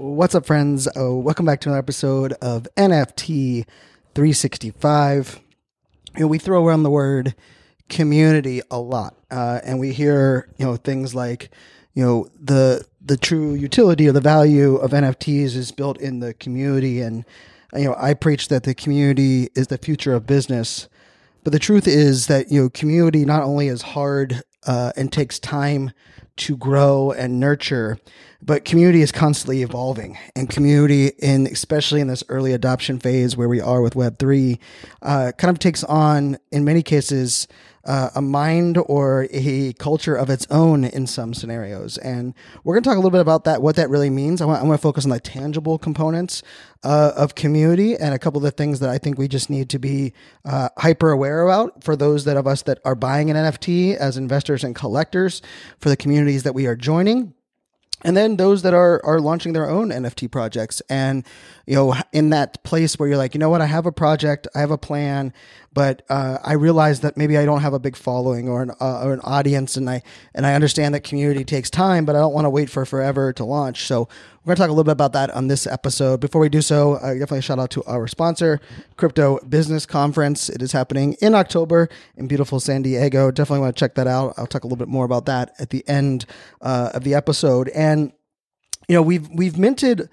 What's up, friends? Uh, welcome back to another episode of NFT 365. You know, we throw around the word community a lot, uh, and we hear you know things like you know the the true utility or the value of NFTs is built in the community, and you know I preach that the community is the future of business. But the truth is that you know community not only is hard uh, and takes time to grow and nurture, but community is constantly evolving. And community in especially in this early adoption phase where we are with web3 uh, kind of takes on in many cases uh, a mind or a culture of its own in some scenarios. And we're going to talk a little bit about that what that really means. I want, I want to focus on the tangible components uh, of community and a couple of the things that i think we just need to be uh, hyper aware about for those that of us that are buying an nft as investors and collectors for the communities that we are joining. And then those that are are launching their own NFT projects. And you know in that place where you're like you know what? I have a project. I have a plan but uh, I realize that maybe I don't have a big following or an uh, or an audience and I and I understand that community takes time but I don't want to wait for forever to launch. So we're going to talk a little bit about that on this episode. Before we do so uh, definitely shout out to our sponsor Crypto Business Conference. It is happening in October in beautiful San Diego. Definitely want to check that out. I'll talk a little bit more about that at the end uh, of the episode. And you know we've we've minted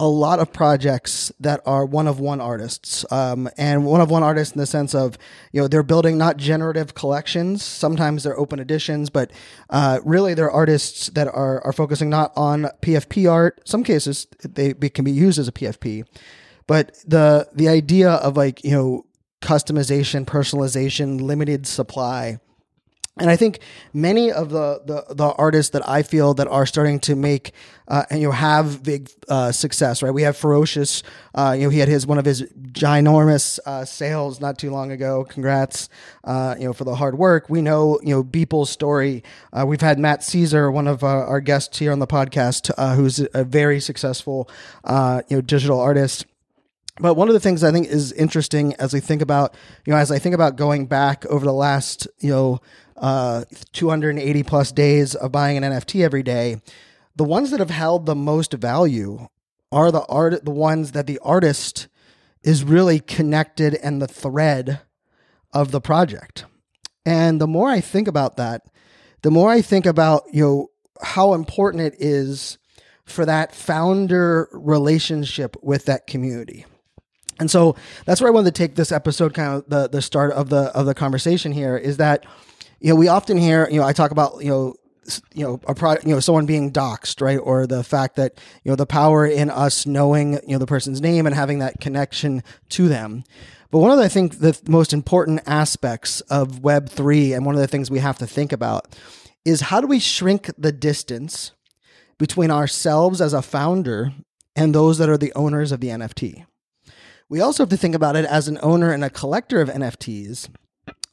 a lot of projects that are one of one artists um, and one of one artists in the sense of you know they're building not generative collections. Sometimes they're open editions but uh, really they're artists that are, are focusing not on pfp art. Some cases they, they can be used as a pfp but the the idea of like you know customization personalization limited supply and I think many of the, the, the artists that I feel that are starting to make uh, and you know have big uh, success, right? We have Ferocious. Uh, you know, he had his one of his ginormous uh, sales not too long ago. Congrats, uh, you know, for the hard work. We know you know Beeple's story. Uh, we've had Matt Caesar, one of our guests here on the podcast, who's a very successful you know digital artist. But one of the things I think is interesting as we think about, you know, as I think about going back over the last, you know, uh, 280 plus days of buying an NFT every day, the ones that have held the most value are the art, the ones that the artist is really connected and the thread of the project. And the more I think about that, the more I think about, you know, how important it is for that founder relationship with that community. And so that's where I wanted to take this episode kind of the the start of the of the conversation here is that you know, we often hear, you know, I talk about, you know, you know, a you know, someone being doxxed, right? Or the fact that, you know, the power in us knowing, you know, the person's name and having that connection to them. But one of the, I think, the most important aspects of Web3 and one of the things we have to think about is how do we shrink the distance between ourselves as a founder and those that are the owners of the NFT? We also have to think about it as an owner and a collector of NFTs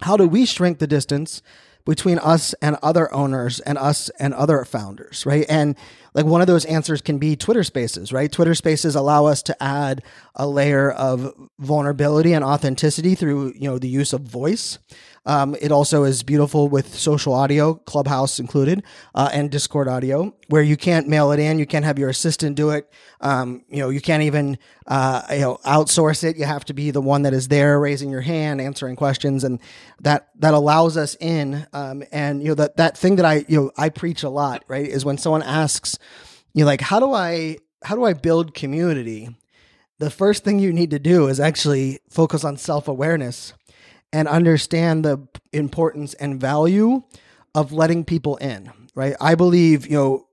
how do we shrink the distance between us and other owners and us and other founders, right? And like one of those answers can be Twitter Spaces, right? Twitter Spaces allow us to add a layer of vulnerability and authenticity through, you know, the use of voice. Um, it also is beautiful with social audio, Clubhouse included, uh, and Discord audio, where you can't mail it in, you can't have your assistant do it. Um, you know, you can't even uh, you know outsource it. You have to be the one that is there, raising your hand, answering questions, and that that allows us in. Um, and you know that that thing that I you know I preach a lot, right, is when someone asks, you know, like how do I how do I build community? The first thing you need to do is actually focus on self awareness and understand the importance and value of letting people in, right? I believe, you know,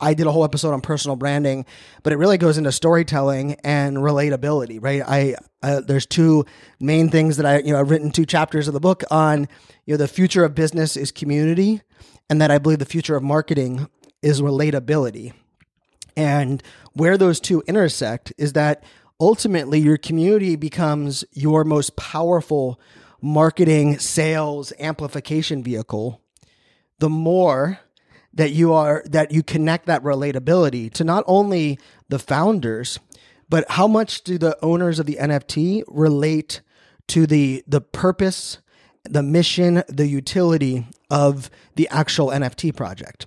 I did a whole episode on personal branding, but it really goes into storytelling and relatability, right? I there's two main things that I, you know, I've written two chapters of the book on, you know, the future of business is community, and that I believe the future of marketing is relatability. And where those two intersect is that ultimately your community becomes your most powerful marketing, sales, amplification vehicle, the more that you are that you connect that relatability to not only the founders, but how much do the owners of the NFT relate to the the purpose, the mission, the utility of the actual NFT project.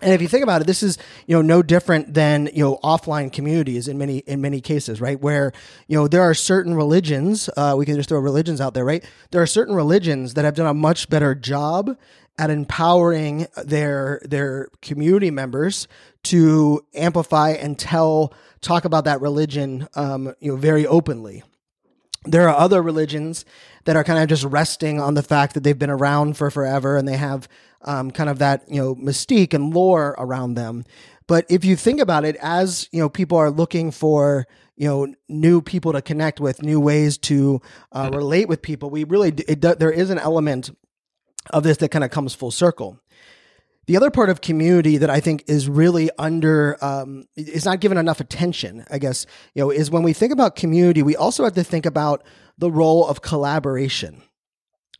And if you think about it, this is you know no different than you know offline communities in many in many cases, right? Where you know there are certain religions, uh, we can just throw religions out there, right? There are certain religions that have done a much better job at empowering their their community members to amplify and tell talk about that religion, um, you know, very openly. There are other religions that are kind of just resting on the fact that they've been around for forever and they have um, kind of that you know mystique and lore around them. But if you think about it, as you know, people are looking for you know new people to connect with, new ways to uh, relate with people. We really it, there is an element of this that kind of comes full circle. The other part of community that I think is really under, um, is not given enough attention, I guess, you know, is when we think about community, we also have to think about the role of collaboration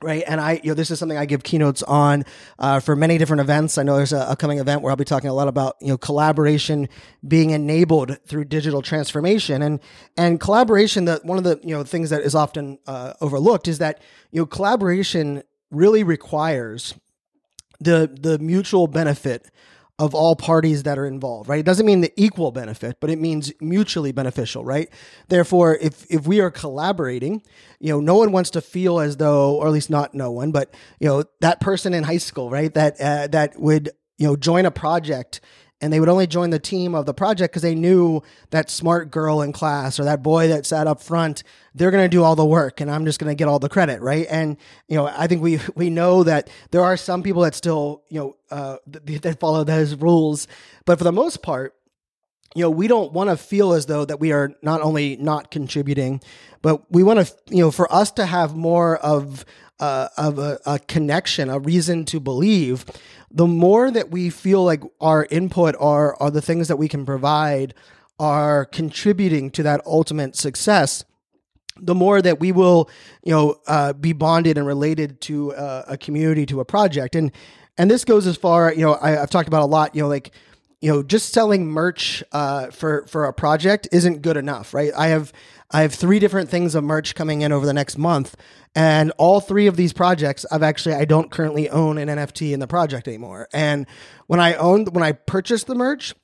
right and i you know this is something i give keynotes on uh, for many different events. I know there's a upcoming event where i'll be talking a lot about you know collaboration being enabled through digital transformation. And and collaboration that one of the you know things that is often uh, overlooked is that you know collaboration really requires the the mutual benefit of all parties that are involved, right? It doesn't mean the equal benefit, but it means mutually beneficial, right? Therefore, if if we are collaborating, you know, no one wants to feel as though, or at least not no one, but you know, that person in high school, right? That uh, that would you know join a project and they would only join the team of the project because they knew that smart girl in class or that boy that sat up front they're going to do all the work and i'm just going to get all the credit right? And you know i think we we know that there are some people that still you know uh, that follow those rules but for the most part you know we don't want to feel as though that we are not only not contributing but we want to you know for us to have more of uh, of a, a connection a reason to believe the more that we feel like our input are are the things that we can provide are contributing to that ultimate success the more that we will you know uh, be bonded and related to uh, a community to a project. And and this goes as far you know I, have talked about a lot you know like you know just selling merch uh, for for a project isn't good enough right? I have i have three different things of merch coming in over the next month and all three of these projects, I've actually, I don't currently own an NFT in the project anymore. And when I owned, when I purchased the merch,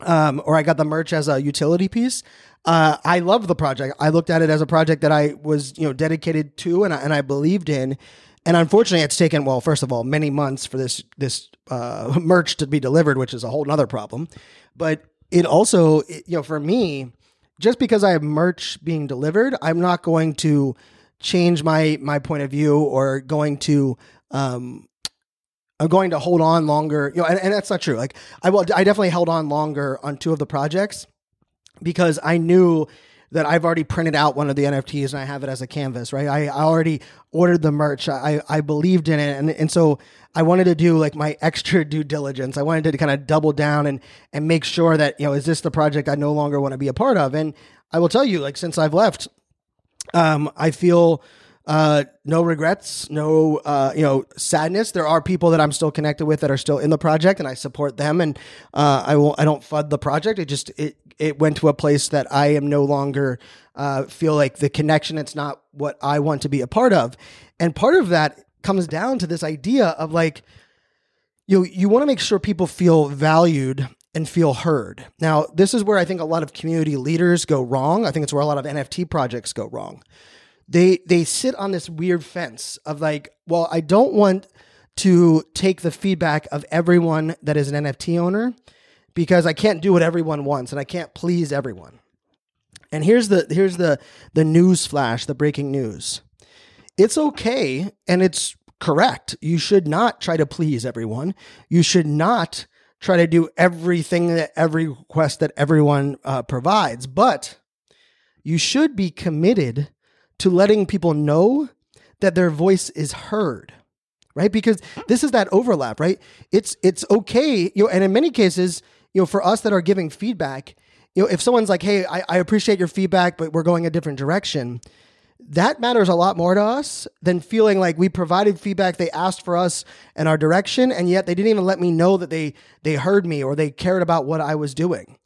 um, or I got the merch as a utility piece, uh, I loved the project. I looked at it as a project that I was, you know, dedicated to and I, and I believed in. And unfortunately, it's taken well. First of all, many months for this this uh, merch to be delivered, which is a whole other problem. But it also, you know, for me, just because I have merch being delivered, I'm not going to change my my point of view or going to um I'm going to hold on longer, you know, and, and that's not true. Like I will, I definitely held on longer on two of the projects because I knew that I've already printed out one of the NFTs and I have it as a canvas, right? I, I already ordered the merch. I, I believed in it. And, and so I wanted to do like my extra due diligence. I wanted to kind of double down and, and make sure that, you know, is this the project I no longer want to be a part of? And I will tell you, like, since I've left, um, I feel uh, no regrets, no uh, you know sadness. There are people that I'm still connected with that are still in the project, and I support them. And uh, I will I don't fud the project. It just it it went to a place that I am no longer uh, feel like the connection. It's not what I want to be a part of, and part of that comes down to this idea of like you you want to make sure people feel valued and feel heard. Now, this is where I think a lot of community leaders go wrong. I think it's where a lot of NFT projects go wrong. They they sit on this weird fence of like, well, I don't want to take the feedback of everyone that is an NFT owner because I can't do what everyone wants and I can't please everyone. And here's the here's the the news flash, the breaking news. It's okay and it's correct. You should not try to please everyone. You should not try to do everything that every request that everyone uh, provides, but you should be committed to letting people know that their voice is heard right? Because this is that overlap right? It's it's okay you know and in many cases you know for us that are giving feedback you know if someone's like hey I, I appreciate your feedback but we're going a different direction that matters a lot more to us than feeling like we provided feedback they asked for us and our direction and yet they didn't even let me know that they they heard me or they cared about what i was doing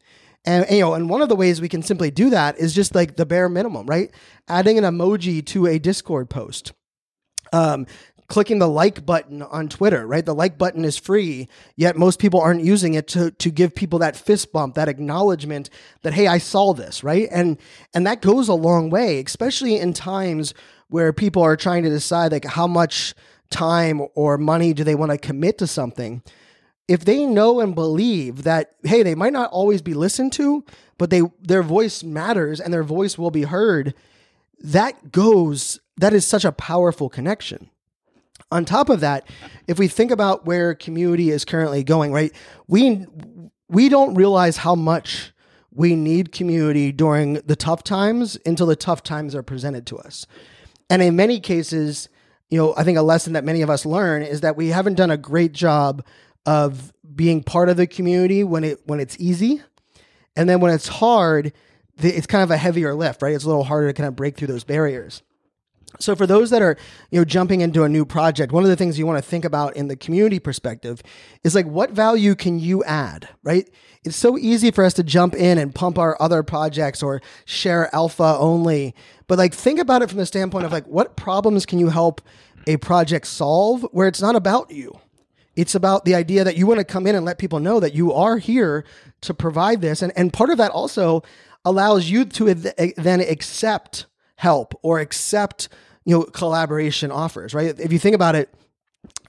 and, you know and one of the ways we can simply do that is just like the bare minimum right adding an emoji to a discord post um, clicking the like button on Twitter, right? The like button is free, yet most people aren't using it to to give people that fist bump, that acknowledgement that hey, I saw this, right? And and that goes a long way, especially in times where people are trying to decide like how much time or money do they want to commit to something. If they know and believe that hey, they might not always be listened to, but they their voice matters and their voice will be heard, that goes that is such a powerful connection. On top of that, if we think about where community is currently going, right? We we don't realize how much we need community during the tough times until the tough times are presented to us. And in many cases, you know, I think a lesson that many of us learn is that we haven't done a great job of being part of the community when it when it's easy. And then when it's hard, it's kind of a heavier lift, right? It's a little harder to kind of break through those barriers. So for those that are, you know, jumping into a new project, one of the things you want to think about in the community perspective is like what value can you add, right? It's so easy for us to jump in and pump our other projects or share alpha only. But like think about it from the standpoint of like what problems can you help a project solve where it's not about you. It's about the idea that you want to come in and let people know that you are here to provide this. And and part of that also allows you to then accept help or accept you know collaboration offers right? If you think about it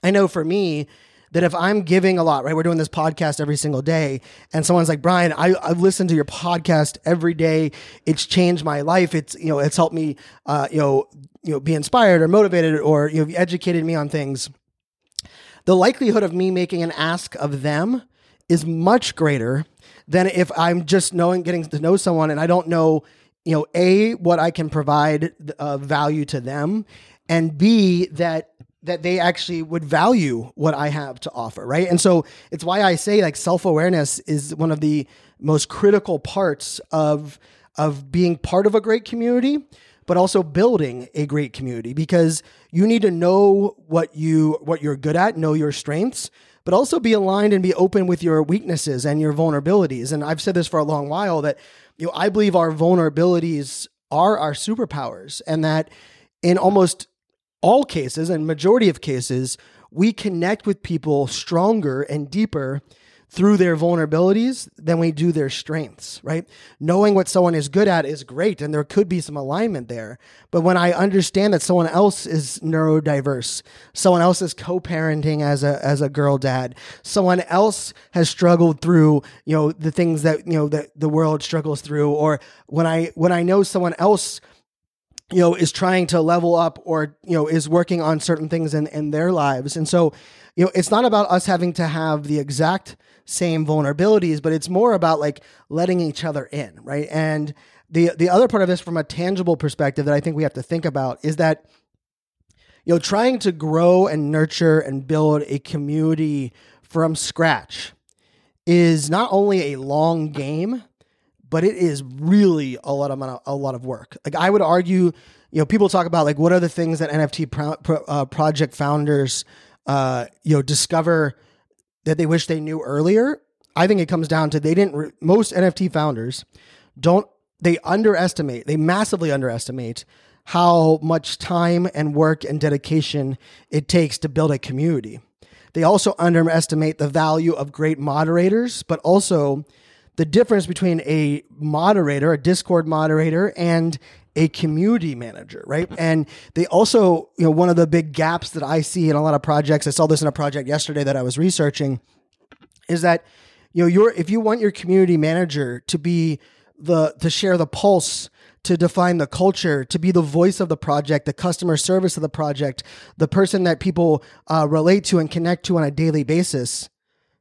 i know for me that if i'm giving a lot right we're doing this podcast every single day and someone's like brian I, i've listened to your podcast every day. It's changed my life. It's you know it's helped me uh, you know you know be inspired or motivated or you know educated me on things the likelihood of me making an ask of them is much greater than if i'm just knowing getting to know someone and i don't know you know, a what I can provide uh, value to them, and b that that they actually would value what I have to offer, right? And so it's why I say like self awareness is one of the most critical parts of of being part of a great community, but also building a great community because you need to know what you what you're good at, know your strengths, but also be aligned and be open with your weaknesses and your vulnerabilities. And I've said this for a long while that you know, I believe our vulnerabilities are our superpowers and that in almost all cases and majority of cases, we connect with people stronger and deeper through their vulnerabilities than we do their strengths, right? Knowing what someone is good at is great and there could be some alignment there. But when I understand that someone else is neurodiverse, someone else is co-parenting as a as a girl dad, someone else has struggled through, you know, the things that, you know, that the world struggles through or when I when I know someone else you know is trying to level up or you know is working on certain things in in their lives and so you know it's not about us having to have the exact same vulnerabilities but it's more about like letting each other in right and the the other part of this from a tangible perspective that i think we have to think about is that you know trying to grow and nurture and build a community from scratch is not only a long game but it is really a lot of a lot of work. Like I would argue, you know, people talk about like what are the things that NFT pro, pro, uh, project founders, uh, you know, discover that they wish they knew earlier. I think it comes down to they didn't. Re- most NFT founders don't. They underestimate. They massively underestimate how much time and work and dedication it takes to build a community. They also underestimate the value of great moderators, but also the difference between a moderator, a Discord moderator, and a community manager, right? And they also, you know, one of the big gaps that I see in a lot of projects, I saw this in a project yesterday that I was researching, is that, you know, your if you want your community manager to be the to share the pulse to define the culture, to be the voice of the project, the customer service of the project, the person that people uh, relate to and connect to on a daily basis.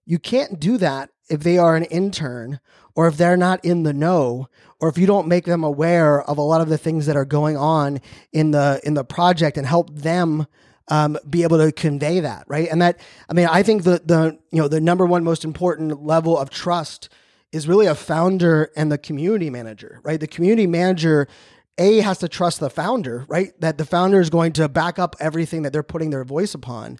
You can't do that if they are an intern or if they're not in the know or if you don't make them aware of a lot of the things that are going on in the in the project and help them um, be able to convey that right? And that i mean i think the the you know the number one most important level of trust is really a founder and the community manager right? The community manager a has to trust the founder right? That the founder is going to back up everything that they're putting their voice upon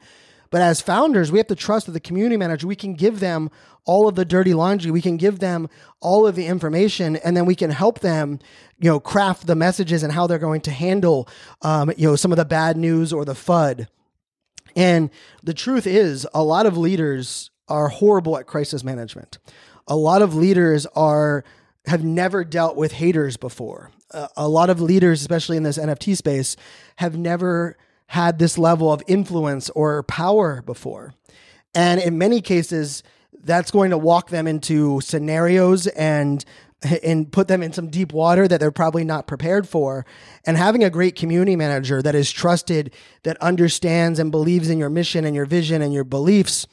but as founders, we have to trust that the community manager, we can give them all of the dirty laundry. We can give them all of the information and then we can help them, you know, craft the messages and how they're going to handle, um, you know, some of the bad news or the FUD. And the truth is, a lot of leaders are horrible at crisis management. A lot of leaders are have never dealt with haters before. Uh, a lot of leaders, especially in this NFT space, have never had this level of influence or power before. And in many cases, that's going to walk them into scenarios and and put them in some deep water that they're probably not prepared for. And having a great community manager that is trusted, that understands and believes in your mission and your vision and your beliefs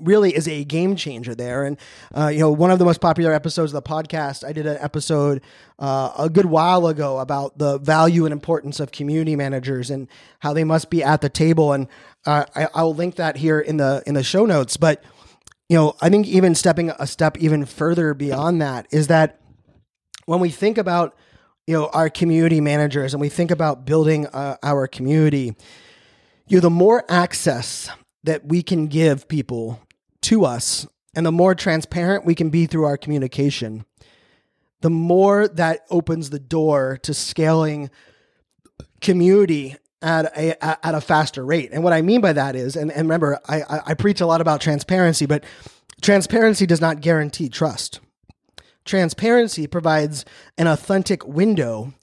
really is a game changer there. And, uh, you know, one of the most popular episodes of the podcast, I did an episode uh, a good while ago about the value and importance of community managers and how they must be at the table. And uh, I, I will link that here in the in the show notes. But you know, I think even stepping a step even further beyond that is that when we think about you know our community managers and we think about building uh, our community, you know, the more access that we can give people to us and the more transparent we can be through our communication, the more that opens the door to scaling community at a at a faster rate. And what I mean by that is, and, and remember, I, I, I preach a lot about transparency, but transparency does not guarantee trust. Transparency provides an authentic window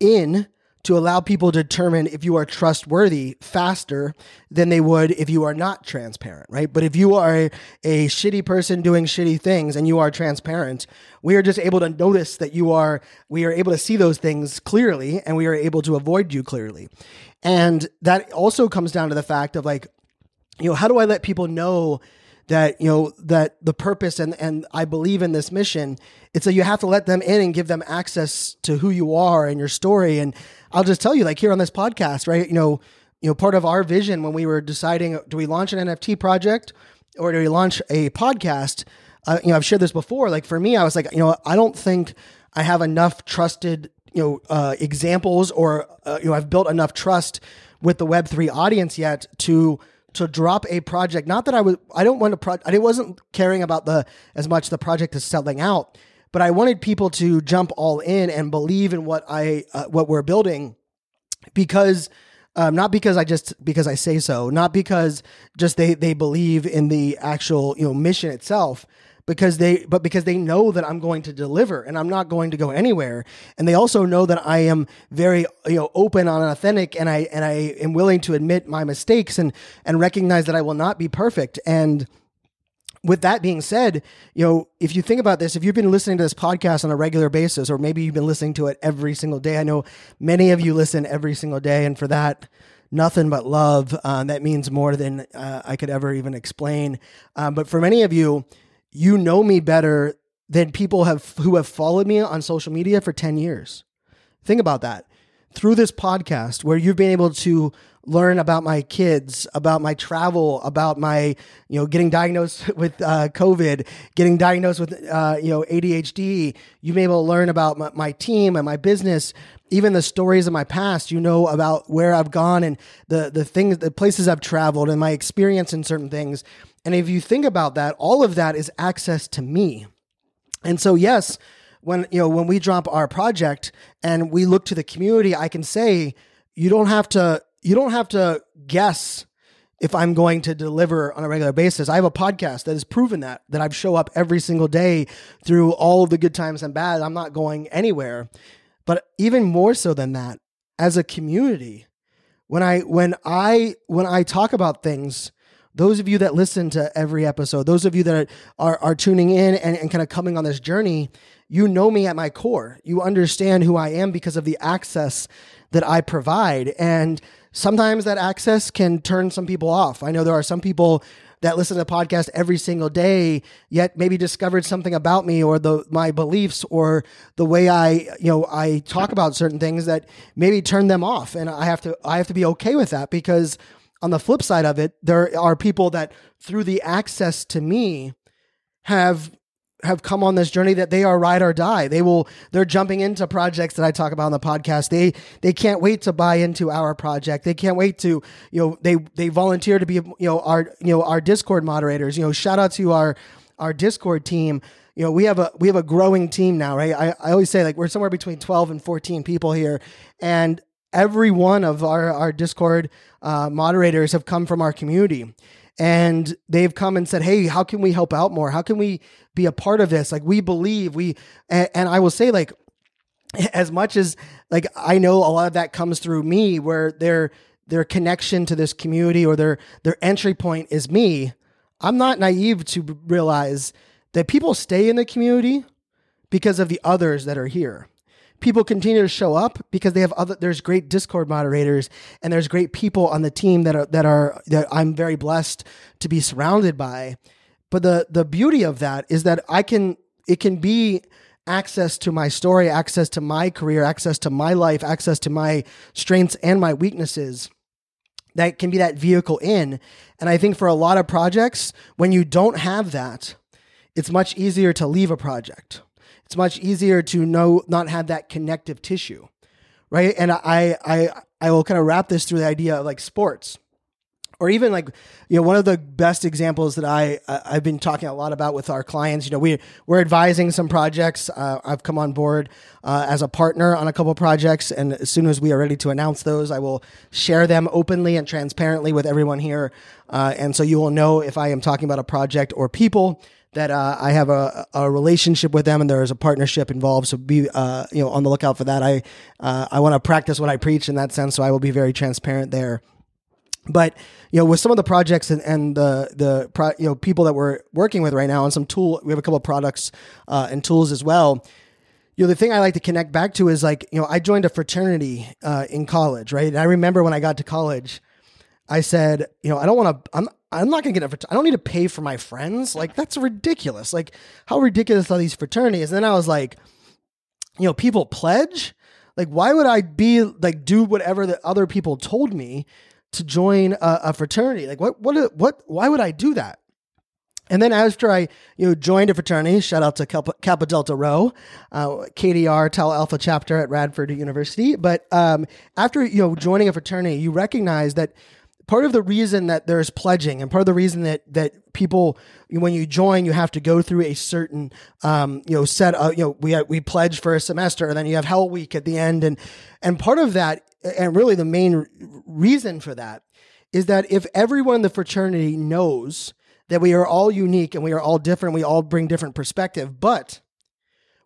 in to allow people to determine if you are trustworthy faster than they would if you are not transparent, right? But if you are a, a, shitty person doing shitty things and you are transparent, we are just able to notice that you are, we are able to see those things clearly and we are able to avoid you clearly. And that also comes down to the fact of like, you know, how do I let people know that, you know, that the purpose and, and I believe in this mission? It's that you have to let them in and give them access to who you are and your story. And I'll just tell you, like here on this podcast, right? You know, you know, part of our vision when we were deciding, do we launch an NFT project or do we launch a podcast? Uh, you know, I've shared this before. Like for me, I was like, you know, I don't think I have enough trusted you know uh, examples or uh, you know I've built enough trust with the Web three audience yet to to drop a project. Not that I was I don't want to pro- I wasn't caring about the as much the project is selling out, but I wanted people to jump all in and believe in what I uh, what we're building because. Um, not because I just because I say so, not because just they they believe in the actual you know mission itself, because they but because they know that I'm going to deliver and I'm not going to go anywhere and they also know that I am very you know open and authentic and I and I am willing to admit my mistakes and and recognize that I will not be perfect and with that being said, you know, if you think about this, if you've been listening to this podcast on a regular basis, or maybe you've been listening to it every single day, I know many of you listen every single day, and for that, nothing but love. Uh, that means more than uh, I could ever even explain. Um, but for many of you, you know me better than people have who have followed me on social media for 10 years. Think about that. Through this podcast where you've been able to learn about my kids, about my travel, about my, you know, getting diagnosed with uh, COVID, getting diagnosed with, uh, you know, ADHD. You've been able to learn about my, my, team and my business, even the stories of my past. You know about where I've gone and the the things, the places I've traveled, and my experience in certain things. And if you think about that, all of that is access to me. And so, yes, when you know when we drop our project and we look to the community, I can say you don't have to you don't have to guess if I'm going to deliver on a regular basis. I have a podcast that has proven that that I show up every single day through all of the good times and bad. I'm not going anywhere. But even more so than that, as a community, when I when I when I talk about things those of you that listen to every episode, those of you that are, are, tuning in and, and kind of coming on this journey, you know me at my core. You understand who I am because of the access that I provide. And sometimes that access can turn some people off. I know there are some people that listen to the podcast every single day, yet maybe discovered something about me or the my beliefs or the way I you know I talk about certain things that maybe turn them off, and I have to I have to be okay with that because on the flip side of it, there are people that through the access to me have have come on this journey that they are ride or die. They will they're jumping into projects that I talk about on the podcast. They they can't wait to buy into our project. They can't wait to, you know, they they volunteer to be, you know, our you know, our Discord moderators. You know, shout out to our our Discord team. You know, we have a we have a growing team now, right? I, I always say like we're somewhere between 12 and 14 people here. And every one of our, our Discord uh, moderators have come from our community and they've come and said, Hey, how can we help out more? How can we be a part of this? Like, we believe we, and, and I will say, like, as much as like I know a lot of that comes through me where their their connection to this community or their their entry point is me, I'm not naive to realize that people stay in the community because of the others that are here people continue to show up because they have other there's great discord moderators and there's great people on the team that are that are that I'm very blessed to be surrounded by. But the the beauty of that is that I can it can be access to my story access to my career access to my life access to my strengths and my weaknesses that can be that vehicle in. And I think for a lot of projects when you don't have that it's much easier to leave a project it's much easier to know not have that connective tissue, right? And I I I will kind of wrap this through the idea of like sports, or even like you know one of the best examples that I I've been talking a lot about with our clients. You know we we're advising some projects. Uh, I've come on board uh, as a partner on a couple projects, and as soon as we are ready to announce those, I will share them openly and transparently with everyone here. Uh, and so you will know if I am talking about a project or people that uh, I have a, a relationship with them and there is a partnership involved. So be uh, you know on the lookout for that. I uh, I want to practice what I preach in that sense, so I will be very transparent there. But you know, with some of the projects and, and the the pro, you know people that we're working with right now, and some tool, we have a couple of products uh, and tools as well. You know, the thing I like to connect back to is like you know I joined a fraternity uh, in college, right? And I remember when I got to college, I said, you know, I don't want to. I'm not gonna get I don't need to pay for my friends. Like that's ridiculous. Like how ridiculous are these fraternities? And then I was like, you know, people pledge. Like why would I be like do whatever the other people told me to join a, a fraternity? Like what what what? Why would I do that? And then after I, you know, joined a fraternity, shout out to Kappa, Kappa Delta Rho, uh, KDR Tau Alpha chapter at Radford University. But um, after you know joining a fraternity, you recognize that part of the reason that there's pledging and part of the reason that that people when you join you have to go through a certain um, you know set of, you know we we pledge for a semester and then you have hell week at the end. And and part of that and really the main reason for that is that if everyone in the fraternity knows that we are all unique and we are all different we all bring different perspective but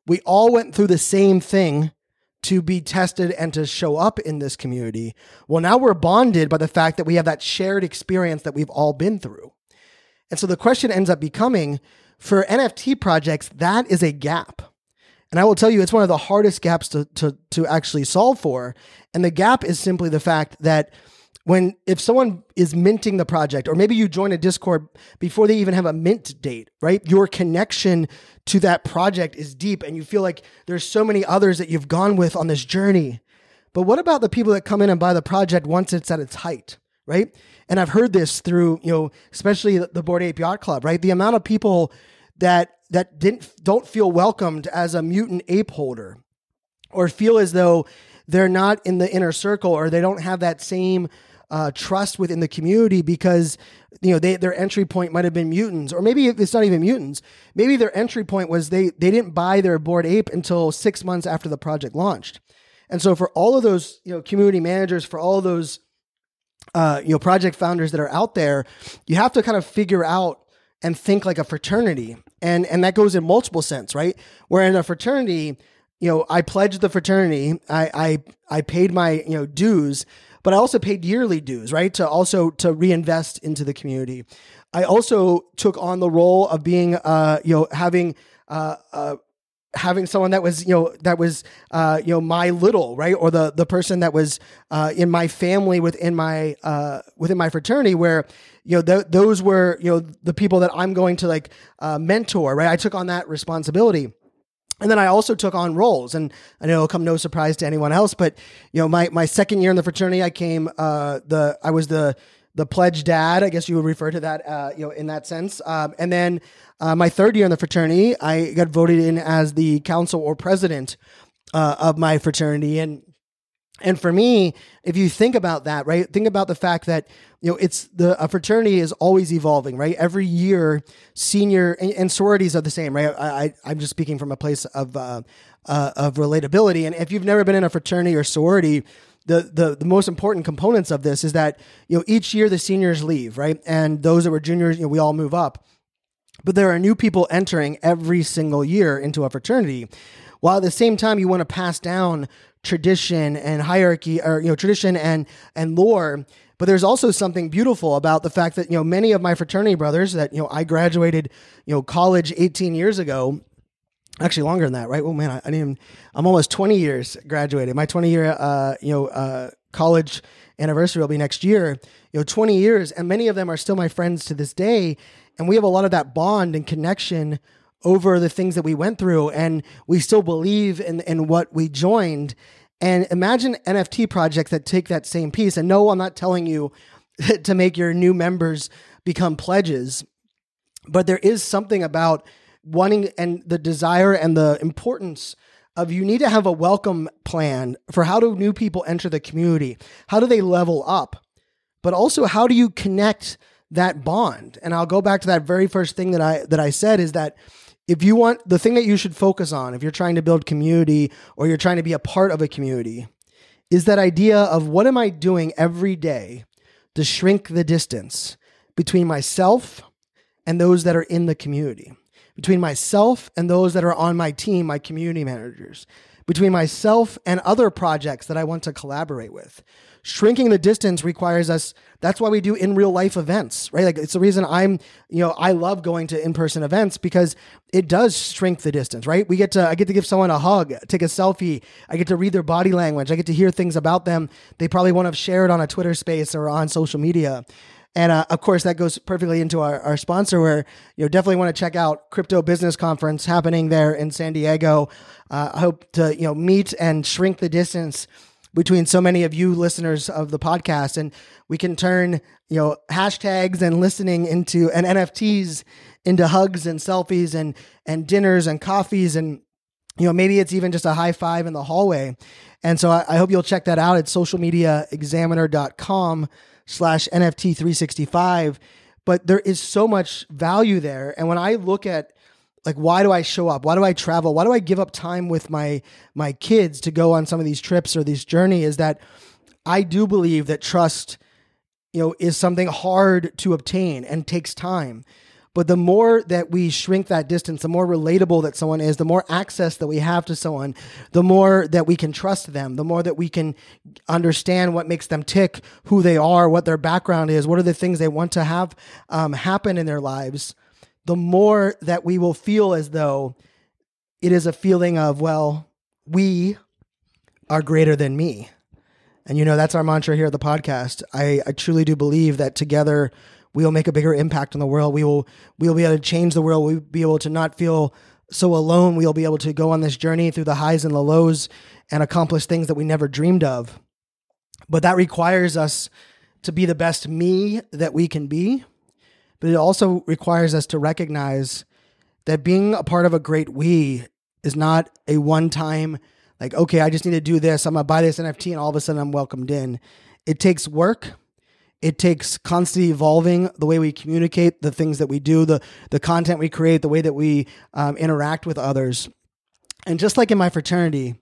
we all went through the same thing to be tested and to show up in this community. Well, now we're bonded by the fact that we have that shared experience that we've all been through. And so the question ends up becoming for NFT projects, that is a gap. And I will tell you, it's one of the hardest gaps to, to, to actually solve for. And the gap is simply the fact that when if someone is minting the project or maybe you join a discord before they even have a mint date right? Your connection to that project is deep and you feel like there's so many others that you've gone with on this journey. But what about the people that come in and buy the project once it's at its height right? And i've heard this through you know especially the Bored Ape Yacht Club right? The amount of people that that didn't don't feel welcomed as a mutant ape holder or feel as though they're not in the inner circle or they don't have that same uh, trust within the community because you know they, their entry point might have been mutants or maybe it's not even mutants. Maybe their entry point was they they didn't buy their Bored Ape until six months after the project launched. And so for all of those you know community managers for all of those uh, you know project founders that are out there you have to kind of figure out and think like a fraternity. And and that goes in multiple sense right? Where in a fraternity you know i pledged the fraternity i i i paid my you know dues but I also paid yearly dues, right? To also to reinvest into the community. I also took on the role of being, uh, you know, having, uh, uh, having someone that was you know that was uh, you know my little right or the the person that was uh, in my family within my uh, within my fraternity where you know th- those were you know the people that I'm going to like uh, mentor right I took on that responsibility and then I also took on roles, and I know it'll come no surprise to anyone else, but you know, my my second year in the fraternity, I came uh, the I was the the pledge dad, I guess you would refer to that, uh, you know, in that sense. Um, and then uh, my third year in the fraternity, I got voted in as the consul or president uh, of my fraternity, and and for me, if you think about that, right, think about the fact that you know it's the a fraternity is always evolving, right? Every year, senior and, and sororities are the same, right? I, I am just speaking from a place of uh, uh, of relatability, and if you've never been in a fraternity or sorority, the, the the most important components of this is that you know each year the seniors leave, right, and those that were juniors, you know, we all move up, but there are new people entering every single year into a fraternity, while at the same time you want to pass down tradition and hierarchy, or you know, tradition and and lore. But there's also something beautiful about the fact that you know many of my fraternity brothers that you know I graduated you know college 18 years ago actually longer than that, right? well man, I, I didn't I'm almost 20 years graduated. My 20 year, uh, you know, uh, college anniversary will be next year. You know, 20 years, and many of them are still my friends to this day, and we have a lot of that bond and connection over the things that we went through, and we still believe in in what we joined. And imagine NFT projects that take that same piece. And no, I'm not telling you to make your new members become pledges, but there is something about wanting and the desire and the importance of you need to have a welcome plan for how do new people enter the community? How do they level up? But also how do you connect that bond? And I'll go back to that very first thing that I that I said is that if you want the thing that you should focus on if you're trying to build community or you're trying to be a part of a community is that idea of what am I doing every day to shrink the distance between myself and those that are in the community between myself and those that are on my team, my community managers, between myself and other projects that I want to collaborate with. Shrinking the distance requires us. That's why we do in real life events, right? Like it's the reason I'm, you know, I love going to in person events because it does shrink the distance, right? We get to, I get to give someone a hug, take a selfie. I get to read their body language. I get to hear things about them they probably won't have shared on a Twitter space or on social media. And uh, of course, that goes perfectly into our, our sponsor, where you know definitely want to check out Crypto Business Conference happening there in San Diego. Uh, I hope to you know meet and shrink the distance between so many of you listeners of the podcast, and we can turn you know hashtags and listening into and NFTs into hugs and selfies and and dinners and coffees and you know maybe it's even just a high five in the hallway. And so I, I hope you'll check that out at socialmediaexaminer.com slash NFT 365. But there is so much value there. And when I look at like why do I show up? Why do I travel? Why do I give up time with my my kids to go on some of these trips or these journey is that I do believe that trust you know is something hard to obtain and takes time. But the more that we shrink that distance, the more relatable that someone is, the more access that we have to someone, the more that we can trust them, the more that we can understand what makes them tick, who they are, what their background is, what are the things they want to have um, happen in their lives, the more that we will feel as though it is a feeling of, well, we are greater than me. And you know, that's our mantra here at the podcast. I, I truly do believe that together we will make a bigger impact on the world. We will we will be able to change the world. We'll be able to not feel so alone. We'll be able to go on this journey through the highs and the lows and accomplish things that we never dreamed of. But that requires us to be the best me that we can be. But it also requires us to recognize that being a part of a great we is not a one time, like, okay, I just need to do this. I'm going to buy this NFT and all of a sudden I'm welcomed in. It takes work. It takes constantly evolving the way we communicate, the things that we do, the the content we create, the way that we um, interact with others. And just like in my fraternity,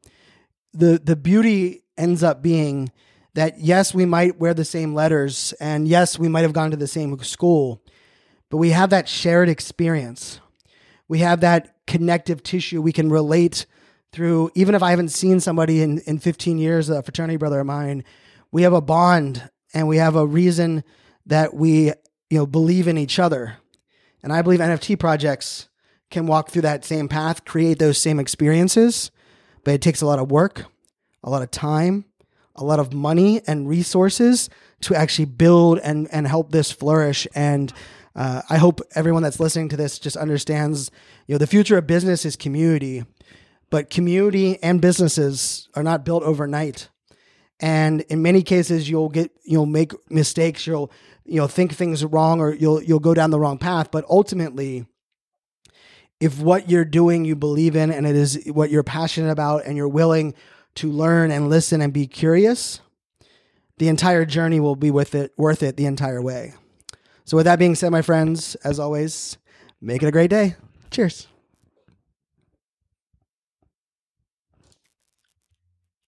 the the beauty ends up being that yes, we might wear the same letters, and yes, we might have gone to the same school, but we have that shared experience. We have that connective tissue we can relate through. Even if I haven't seen somebody in in 15 years, a fraternity brother of mine, we have a bond and we have a reason that we you know believe in each other. And I believe NFT projects can walk through that same path, create those same experiences, but it takes a lot of work, a lot of time, a lot of money and resources to actually build and and help this flourish and uh, I hope everyone that's listening to this just understands, you know, the future of business is community, but community and businesses are not built overnight. And in many cases you'll get you'll make mistakes you'll you know think things wrong or you'll you'll go down the wrong path. But ultimately if what you're doing you believe in and it is what you're passionate about and you're willing to learn and listen and be curious the entire journey will be with it worth it the entire way so with that being said my friends as always make it a great day. Cheers